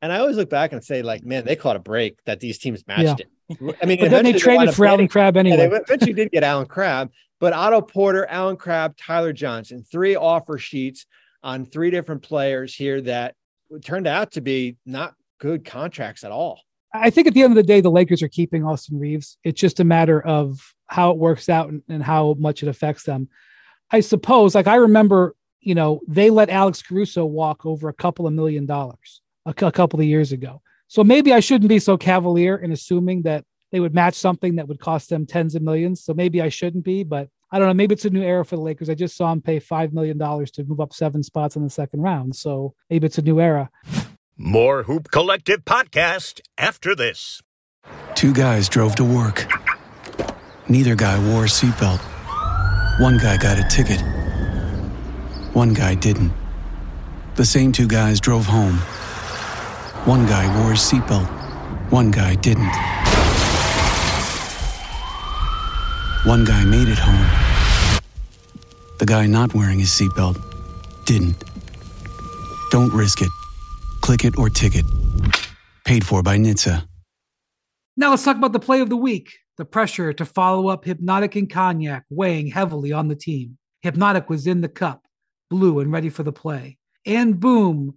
And I always look back and say, like, man, they caught a break that these teams matched it. I mean, But then they traded for Allen getting- Crabbe yeah, anyway. they eventually did get Allen Crabbe, but Otto Porter, Allen Crabbe, Tyler Johnson, three offer sheets on three different players here that turned out to be not good contracts at all. I think at the end of the day, the Lakers are keeping Austin Reaves. It's just a matter of how it works out and, and how much it affects them. I suppose, like I remember, you know, they let Alex Caruso walk over a couple of million dollars a, a couple of years ago. So maybe I shouldn't be so cavalier in assuming that they would match something that would cost them tens of millions. So maybe I shouldn't be, but I don't know. Maybe it's a new era for the Lakers. I just saw them pay $5 million to move up seven spots in the second round. So maybe it's a new era. More Hoop Collective podcast after this. Two guys drove to work. Neither guy wore a seatbelt. One guy got a ticket. One guy didn't. The same two guys drove home. One guy wore his seatbelt. One guy didn't. One guy made it home. The guy not wearing his seatbelt didn't. Don't risk it. Click it or ticket. Paid for by NHTSA. Now let's talk about the play of the week. The pressure to follow up Hpnotiq and Cognac weighing heavily on the team. Hpnotiq was in the cup, blue and ready for the play. And boom,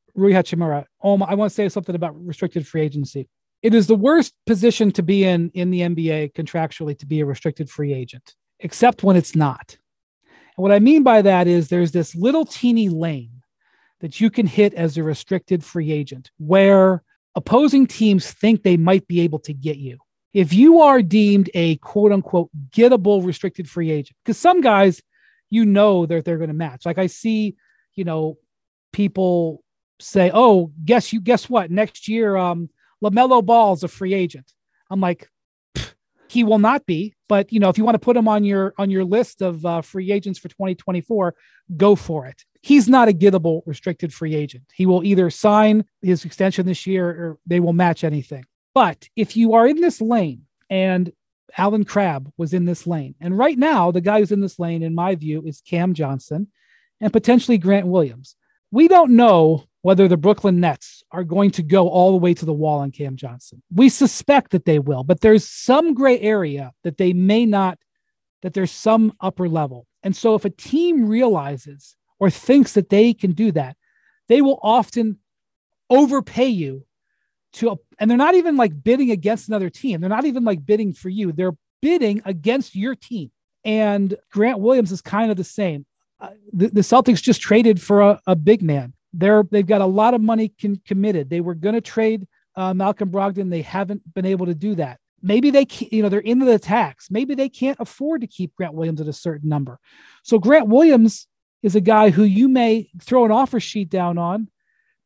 Rui Hachimura, um, I want to say something about restricted free agency. It is the worst position to be in in the NBA contractually to be a restricted free agent, except when it's not. And what I mean by that is there's this little teeny lane that you can hit as a restricted free agent where opposing teams think they might be able to get you. If you are deemed a quote unquote gettable restricted free agent, because some guys, you know that they're going to match. Like I see, you know, people say, "Oh, guess you guess what? Next year, um, LaMelo Ball is a free agent." I'm like, he will not be. But you know, if you want to put him on your on your list of uh, free agents for 2024, go for it. He's not a gettable restricted free agent. He will either sign his extension this year or they will match anything. But if you are in this lane and Allen Crabbe was in this lane, and right now the guy who's in this lane, in my view, is Cam Johnson and potentially Grant Williams. We don't know whether the Brooklyn Nets are going to go all the way to the wall on Cam Johnson. We suspect that they will, but there's some gray area that they may not, that there's some upper level. And so if a team realizes or thinks that they can do that, they will often overpay you to, and they're not even like bidding against another team. They're not even like bidding for you. They're bidding against your team. And Grant Williams is kind of the same. Uh, the, the, Celtics just traded for a, a big man they're they've got a lot of money con- committed. They were going to trade uh, Malcolm Brogdon. They haven't been able to do that. Maybe they, you know, they're into the tax. Maybe they can't afford to keep Grant Williams at a certain number. So Grant Williams is a guy who you may throw an offer sheet down on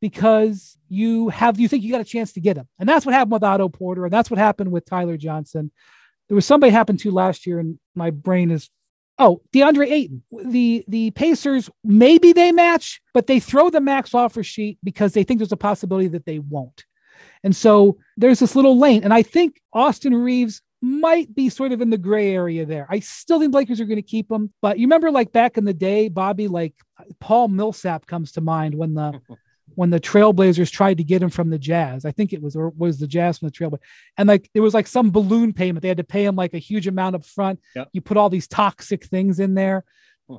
because you have you think you got a chance to get him. And that's what happened with Otto Porter, and that's what happened with Tyler Johnson. There was somebody happened to last year, and my brain is Oh, DeAndre Ayton. The the Pacers maybe they match, but they throw the max offer sheet because they think there's a possibility that they won't. And so there's this little lane. And I think Austin Reaves might be sort of in the gray area there. I still think Lakers are going to keep him. But you remember like back in the day, Bobby, like Paul Millsap comes to mind when the when the Trailblazers tried to get him from the Jazz. I think it was or was the Jazz from the Trailblazers. And like it was like some balloon payment. They had to pay him like a huge amount up front. Yep. You put all these toxic things in there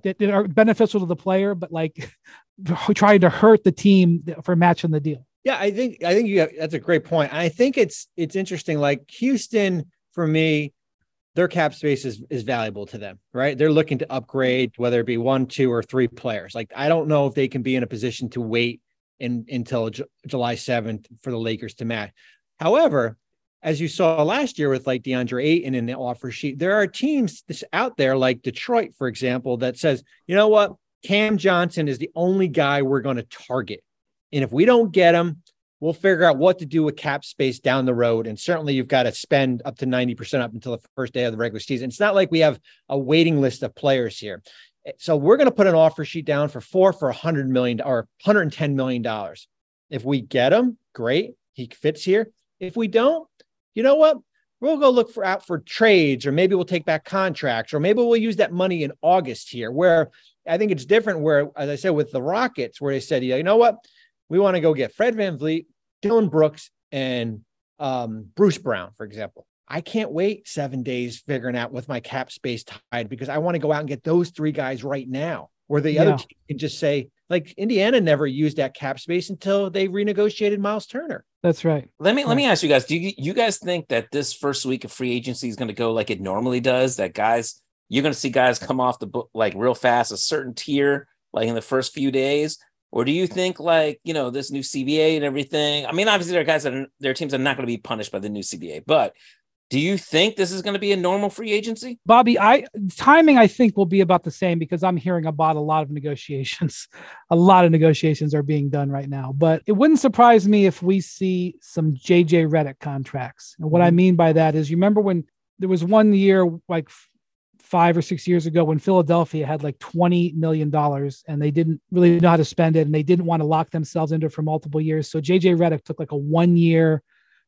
that, that, are beneficial to the player, but like trying to hurt the team for matching the deal. Yeah, I think I think you have, that's a great point. I think it's it's interesting. Like Houston, for me, their cap space is, is valuable to them, right? They're looking to upgrade, whether it be one, two, or three players. Like I don't know if they can be in a position to wait in, until J- July 7th for the Lakers to match. However, as you saw last year with like DeAndre Ayton in the offer sheet, there are teams out there like Detroit, for example, that says, you know what, Cam Johnson is the only guy we're going to target. And if we don't get him, we'll figure out what to do with cap space down the road. And certainly you've got to spend up to 90% up until the first day of the regular season. It's not like we have a waiting list of players here. So we're going to put an offer sheet down for four for a hundred million or 110 million dollars. If we get him, great, he fits here. If we don't, you know what? We'll go look for out for trades, or maybe we'll take back contracts, or maybe we'll use that money in August here. Where I think it's different. Where, as I said, with the Rockets, where they said, you know what? We want to go get Fred VanVleet, Dillon Brooks, and um, Bruce Brown, for example. I can't wait seven days figuring out with my cap space tied because I want to go out and get those three guys right now. Where the yeah. other team can just say, like Indiana never used that cap space until they renegotiated Miles Turner. That's right. Let me let me ask you guys: Do you, you guys think that this first week of free agency is going to go like it normally does? That guys, you're going to see guys come off the book like real fast, a certain tier, like in the first few days, or do you think like you know this new CBA and everything? I mean, obviously there are guys that are, there are teams that are not going to be punished by the new CBA, but do you think this is going to be a normal free agency? Bobby, I timing I think will be about the same because I'm hearing about a lot of negotiations. a lot of negotiations are being done right now, but it wouldn't surprise me if we see some JJ Redick contracts. And what mm-hmm. I mean by that is you remember when there was one year like 5 or 6 years ago when Philadelphia had like 20 million dollars and they didn't really know how to spend it and they didn't want to lock themselves into it for multiple years. So JJ Redick took like a 1 year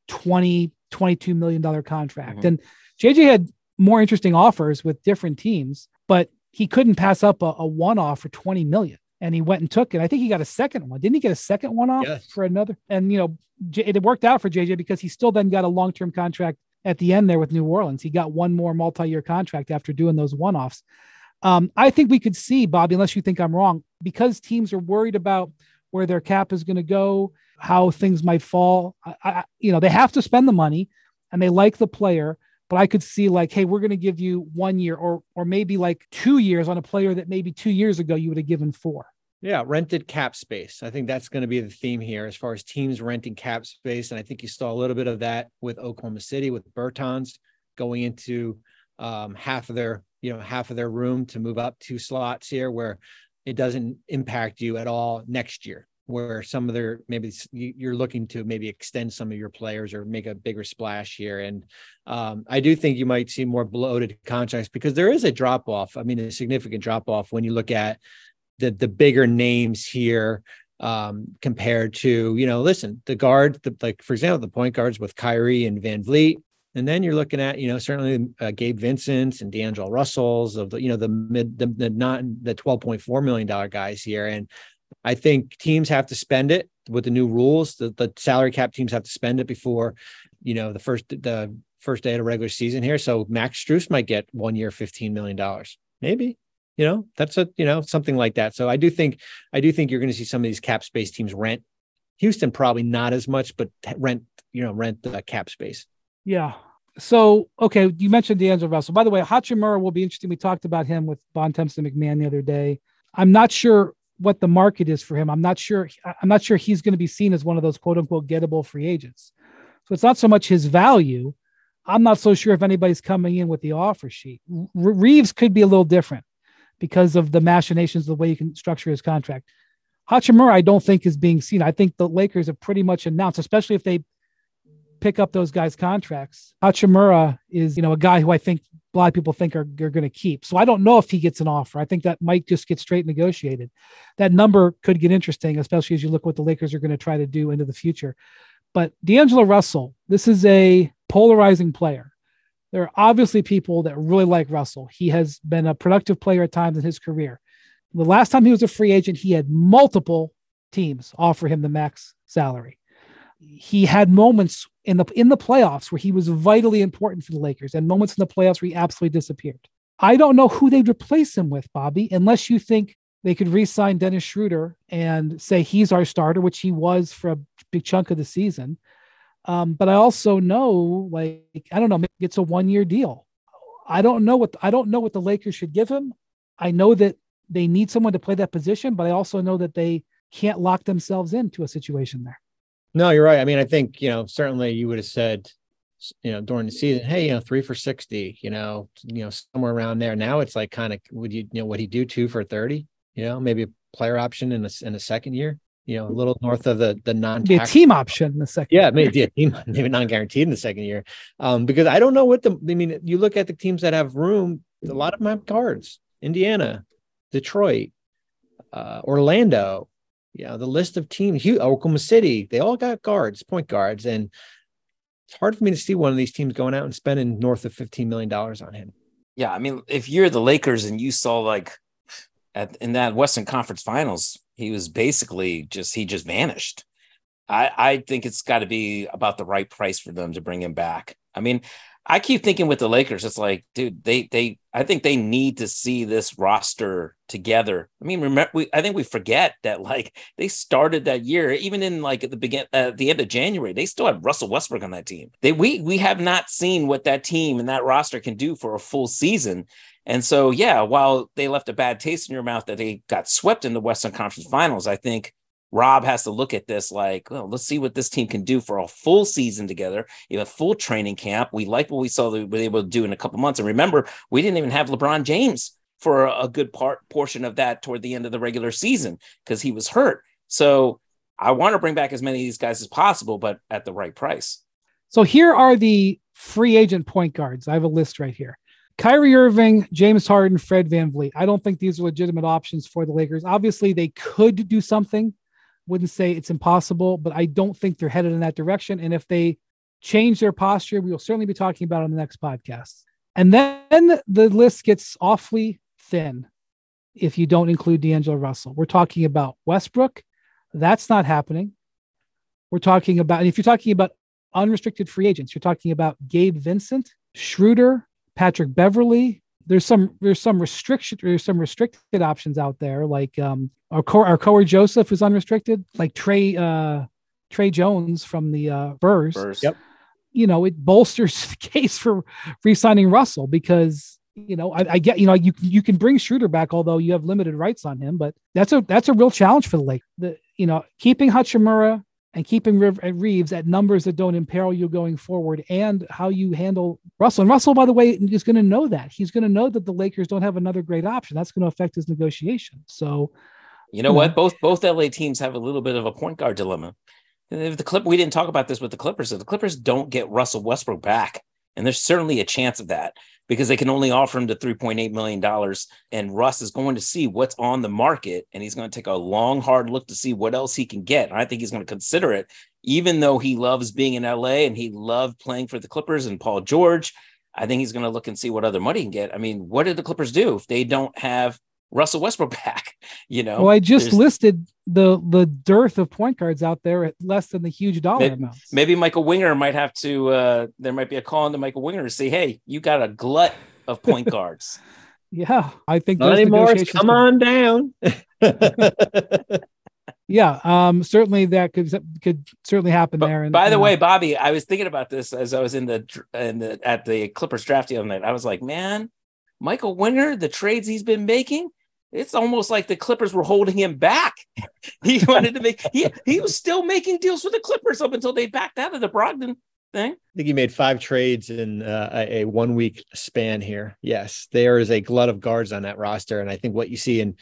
20 22 million dollar contract. Mm-hmm. And JJ had more interesting offers with different teams, but he couldn't pass up a, a one off for 20 million. And he went and took it. I think he got a second one. Didn't he get a second one off yes. for another? And you know, it worked out for JJ because he still then got a long term contract at the end there with New Orleans. He got one more multi year contract after doing those one offs. Um, I think we could see, Bobby, unless you think I'm wrong, because teams are worried about where their cap is going to go how things might fall. I, I, you know, they have to spend the money and they like the player, but I could see like, hey, we're going to give you one year or or maybe like two years on a player that maybe two years ago you would have given four. Yeah, rented cap space. I think that's going to be the theme here as far as teams renting cap space. And I think you saw a little bit of that with Oklahoma City with Bertans going into um, half of their, you know, half of their room to move up two slots here where it doesn't impact you at all next year where some of their maybe you're looking to maybe extend some of your players or make a bigger splash here. And um, I do think you might see more bloated contracts because there is a drop off. I mean, a significant drop off when you look at the the bigger names here um, compared to you know, listen, the guard, the, like for example, the point guards with Kyrie and VanVleet. And then you're looking at, you know, certainly uh, Gabe Vincent's and D'Angelo Russell's of the, you know, the mid, the, the not the $12.4 million guys here. And I think teams have to spend it with the new rules. The, the salary cap teams have to spend it before, you know, the first the first day of the regular season here. So Max Strus might get one year, fifteen million dollars, maybe. You know, that's a you know something like that. So I do think I do think you're going to see some of these cap space teams rent. Houston probably not as much, but rent you know rent the cap space. Yeah. So okay, you mentioned D'Angelo Russell. By the way, Hachimura will be interesting. We talked about him with Bontemps and McMahon the other day. I'm not sure what the market is for him. I'm not sure. I'm not sure he's going to be seen as one of those quote unquote gettable free agents. So it's not so much his value. I'm not so sure if anybody's coming in with the offer sheet. Reaves could be a little different because of the machinations, of the way you can structure his contract. Hachimura, I don't think is being seen. I think the Lakers have pretty much announced, especially if they pick up those guys' contracts. Hachimura is, you know, a guy who I think a lot of people think are, are going to keep. So I don't know if he gets an offer. I think that might just get straight negotiated. That number could get interesting, especially as you look what the Lakers are going to try to do into the future. But D'Angelo Russell, this is a polarizing player. There are obviously people that really like Russell. He has been a productive player at times in his career. The last time he was a free agent, he had multiple teams offer him the max salary he had moments in the in the playoffs where he was vitally important for the Lakers and moments in the playoffs where he absolutely disappeared. I don't know who they'd replace him with, Bobby, unless you think they could re-sign Dennis Schroeder and say he's our starter, which he was for a big chunk of the season. Um, but I also know, like, I don't know, maybe it's a one-year deal. I don't know what I don't know what the Lakers should give him. I know that they need someone to play that position, but I also know that they can't lock themselves into a situation there. No, you're right. I mean, I think, you know, certainly you would have said, you know, during the season, hey, you know, three for 60, you know, you know, somewhere around there. Now it's like kind of would you, you know, would he do two for 30? You know, maybe a player option in a in a second year, you know, a little north of the the non a team option in the second. Yeah, maybe a team, maybe non guaranteed in the second year. Um, because I don't know what the I mean, you look at the teams that have room, a lot of them have cards. Indiana, Detroit, uh, Orlando, know, the list of teams, Oklahoma City, they all got guards, point guards. And it's hard for me to see one of these teams going out and spending north of $15 million on him. Yeah. I mean, if you're the Lakers and you saw like at, in that Western Conference Finals, he was basically just he just vanished. I I think it's got to be about the right price for them to bring him back. I mean, I keep thinking with the Lakers, it's like, dude, they they I think they need to see this roster together. I mean, remember, we, I think we forget that like they started that year, even in like at the begin at the end of January, they still had Russell Westbrook on that team. They we we have not seen what that team and that roster can do for a full season. And so, yeah, while they left a bad taste in your mouth that they got swept in the Western Conference Finals, I think Rob has to look at this like, well, let's see what this team can do for a full season together, you know, full training camp. We like what we saw they were able to do in a couple months. And remember, we didn't even have LeBron James for a good part portion of that toward the end of the regular season because he was hurt. So I want to bring back as many of these guys as possible, but at the right price. So here are the free agent point guards. I have a list right here. Kyrie Irving, James Harden, Fred VanVleet. I don't think these are legitimate options for the Lakers. Obviously, they could do something. Wouldn't say it's impossible, but I don't think they're headed in that direction. And if they change their posture, we will certainly be talking about on the next podcast. And then the list gets awfully thin if you don't include D'Angelo Russell. We're talking about Westbrook. That's not happening. We're talking about, if you're talking about unrestricted free agents, you're talking about Gabe Vincent, Schroeder, Patrick Beverley. There's some there's some restriction there's some restricted options out there like um our core our Cory Joseph is unrestricted like Tre uh Tre Jones from the uh Spurs. Spurs. Yep. You know it bolsters the case for re-signing Russell because you know I, I, get you know you you can bring Schroeder back although you have limited rights on him but that's a that's a real challenge for the Lake. The you know keeping Hachimura and keeping uh, Reaves at numbers that don't imperil you going forward and how you handle Russell. And Russell, by the way, is going to know that. He's going to know that the Lakers don't have another great option. That's going to affect his negotiation. So, you know, you what? Both both LA teams have a little bit of a point guard dilemma. If the clip we didn't talk about this with the Clippers, if the Clippers don't get Russell Westbrook back, and there's certainly a chance of that because they can only offer him the $3.8 million. And Russ is going to see what's on the market and he's going to take a long, hard look to see what else he can get. And I think he's going to consider it, even though he loves being in LA and he loved playing for the Clippers and Paul George. I think he's going to look and see what other money he can get. I mean, what did the Clippers do if they don't have Russell Westbrook back. You know, well, I just listed the the dearth of point guards out there at less than the huge dollar maybe, amounts. Maybe Michael Winger might have to. uh There might be a call into Michael Winger to say, "Hey, you got a glut of point guards." yeah, I think not anymore. Come could... on down. yeah, um, certainly that could could certainly happen but, there. And by the way, Bobby, I was thinking about this as I was in the in the at the Clippers draft the other night. I was like, man, Michael Winger, the trades he's been making it's almost like the Clippers were holding him back. he wanted to make he he was still making deals with the Clippers up until they backed out of the Brogdon thing. I think he made five trades in uh, a, a, one week span here. Yes, there is a glut of guards on that roster, and I think what you see in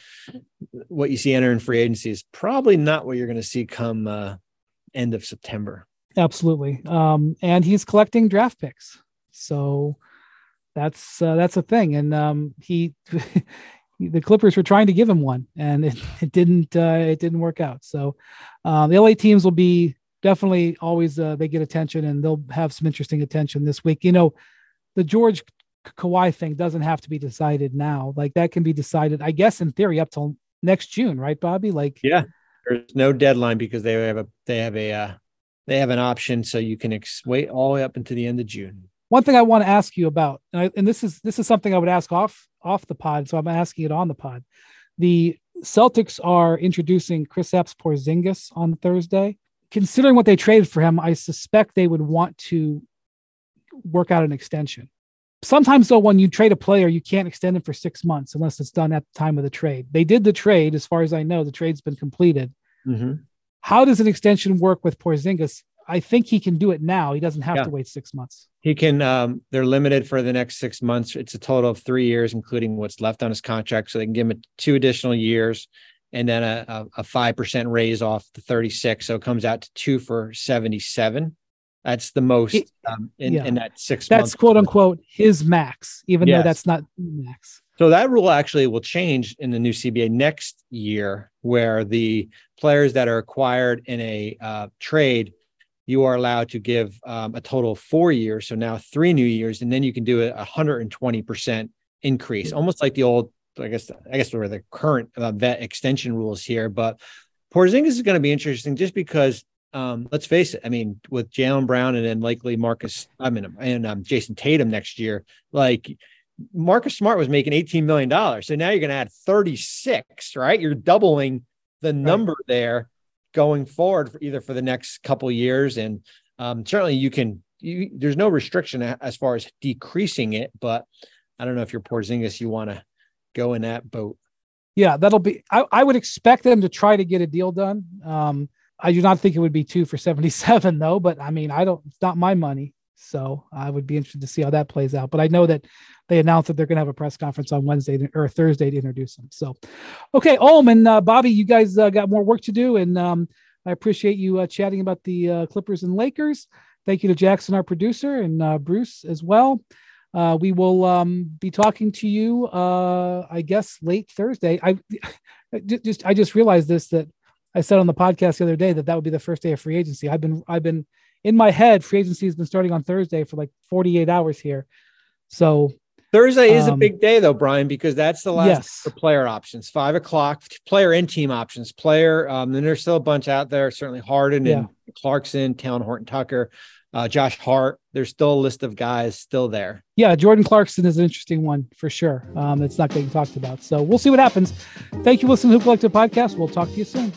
what you see entering free agency is probably not what you're going to see come uh, end of September. Absolutely, um, and he's collecting draft picks, so that's uh, that's a thing, and um, he the Clippers were trying to give him one, and it, it didn't uh, it didn't work out. So um, the LA teams will be definitely always uh, they get attention, and they'll have some interesting attention this week. You know, the George Kawhi thing doesn't have to be decided now. Like that can be decided, I guess, in theory, up till next June, right, Bobby? Like, yeah, there's no deadline because they have a they have a uh, they have an option, so you can ex- wait all the way up until the end of June one thing I want to ask you about, and, I, and, this is this is something I would ask off off the pod, so I'm asking it on the pod. The Celtics are introducing Kristaps Porzingis on Thursday. Considering what they traded for him, I suspect they would want to work out an extension. Sometimes, though, when you trade a player, you can't extend him for six months unless it's done at the time of the trade. They did the trade, as far as I know, the trade's been completed. Mm-hmm. How does an extension work with Porzingis? I think he can do it now. He doesn't have yeah. to wait six months. He can. Um, they're limited for the next six months. It's a total of three years, including what's left on his contract. So they can give him two additional years, and then a five percent raise off the thirty six. So it comes out to two for seventy seven. That's the most um, in, yeah. in that six. That's quote unquote his max, even yes. though that's not max. So that rule actually will change in the new CBA next year, where the players that are acquired in a uh, trade you are allowed to give um, a total of four years. So now three new years, and then you can do a 120% increase, almost like the old, I guess, I guess were the current uh, vet extension rules here. But Porzingis is going to be interesting just because um, let's face it. I mean, with Jaylen Brown and then likely Marcus, I mean, and um, Jayson Tatum next year, like Marcus Smart was making $18 million. So now you're going to add 36, right? You're doubling the number right. there going forward for either for the next couple years. And um, certainly you can, you, there's no restriction as far as decreasing it, but I don't know if you're Porzingis, you want to go in that boat. Yeah, that'll be, I, I, would expect them to try to get a deal done. Um, I do not think it would be two for 77 though, but I mean, I don't, it's not my money. So I would be interested to see how that plays out. But I know that they announced that they're going to have a press conference on Wednesday or Thursday to introduce them. So, okay, Ohm and uh, Bobby, you guys uh, got more work to do, and um, I appreciate you uh, chatting about the uh, Clippers and Lakers. Thank you to Jackson, our producer, and uh, Bruce as well. Uh, we will um, be talking to you, I guess, late Thursday. I just I just realized this that I said on the podcast the other day that that would be the first day of free agency. I've been I've been in my head, free agency has been starting on Thursday for like 48 hours here. So Thursday is um, a big day though, Brian, because that's the last yes. for player options. Five o'clock, player and team options. Player, um, then there's still a bunch out there. Certainly Harden yeah. and Clarkson, Talen Horton Tucker, uh, Josh Hart. There's still a list of guys still there. Yeah, Jordan Clarkson is an interesting one for sure. Um, it's not getting talked about. So we'll see what happens. Thank you, listen to Hoop Collective Podcast. We'll talk to you soon.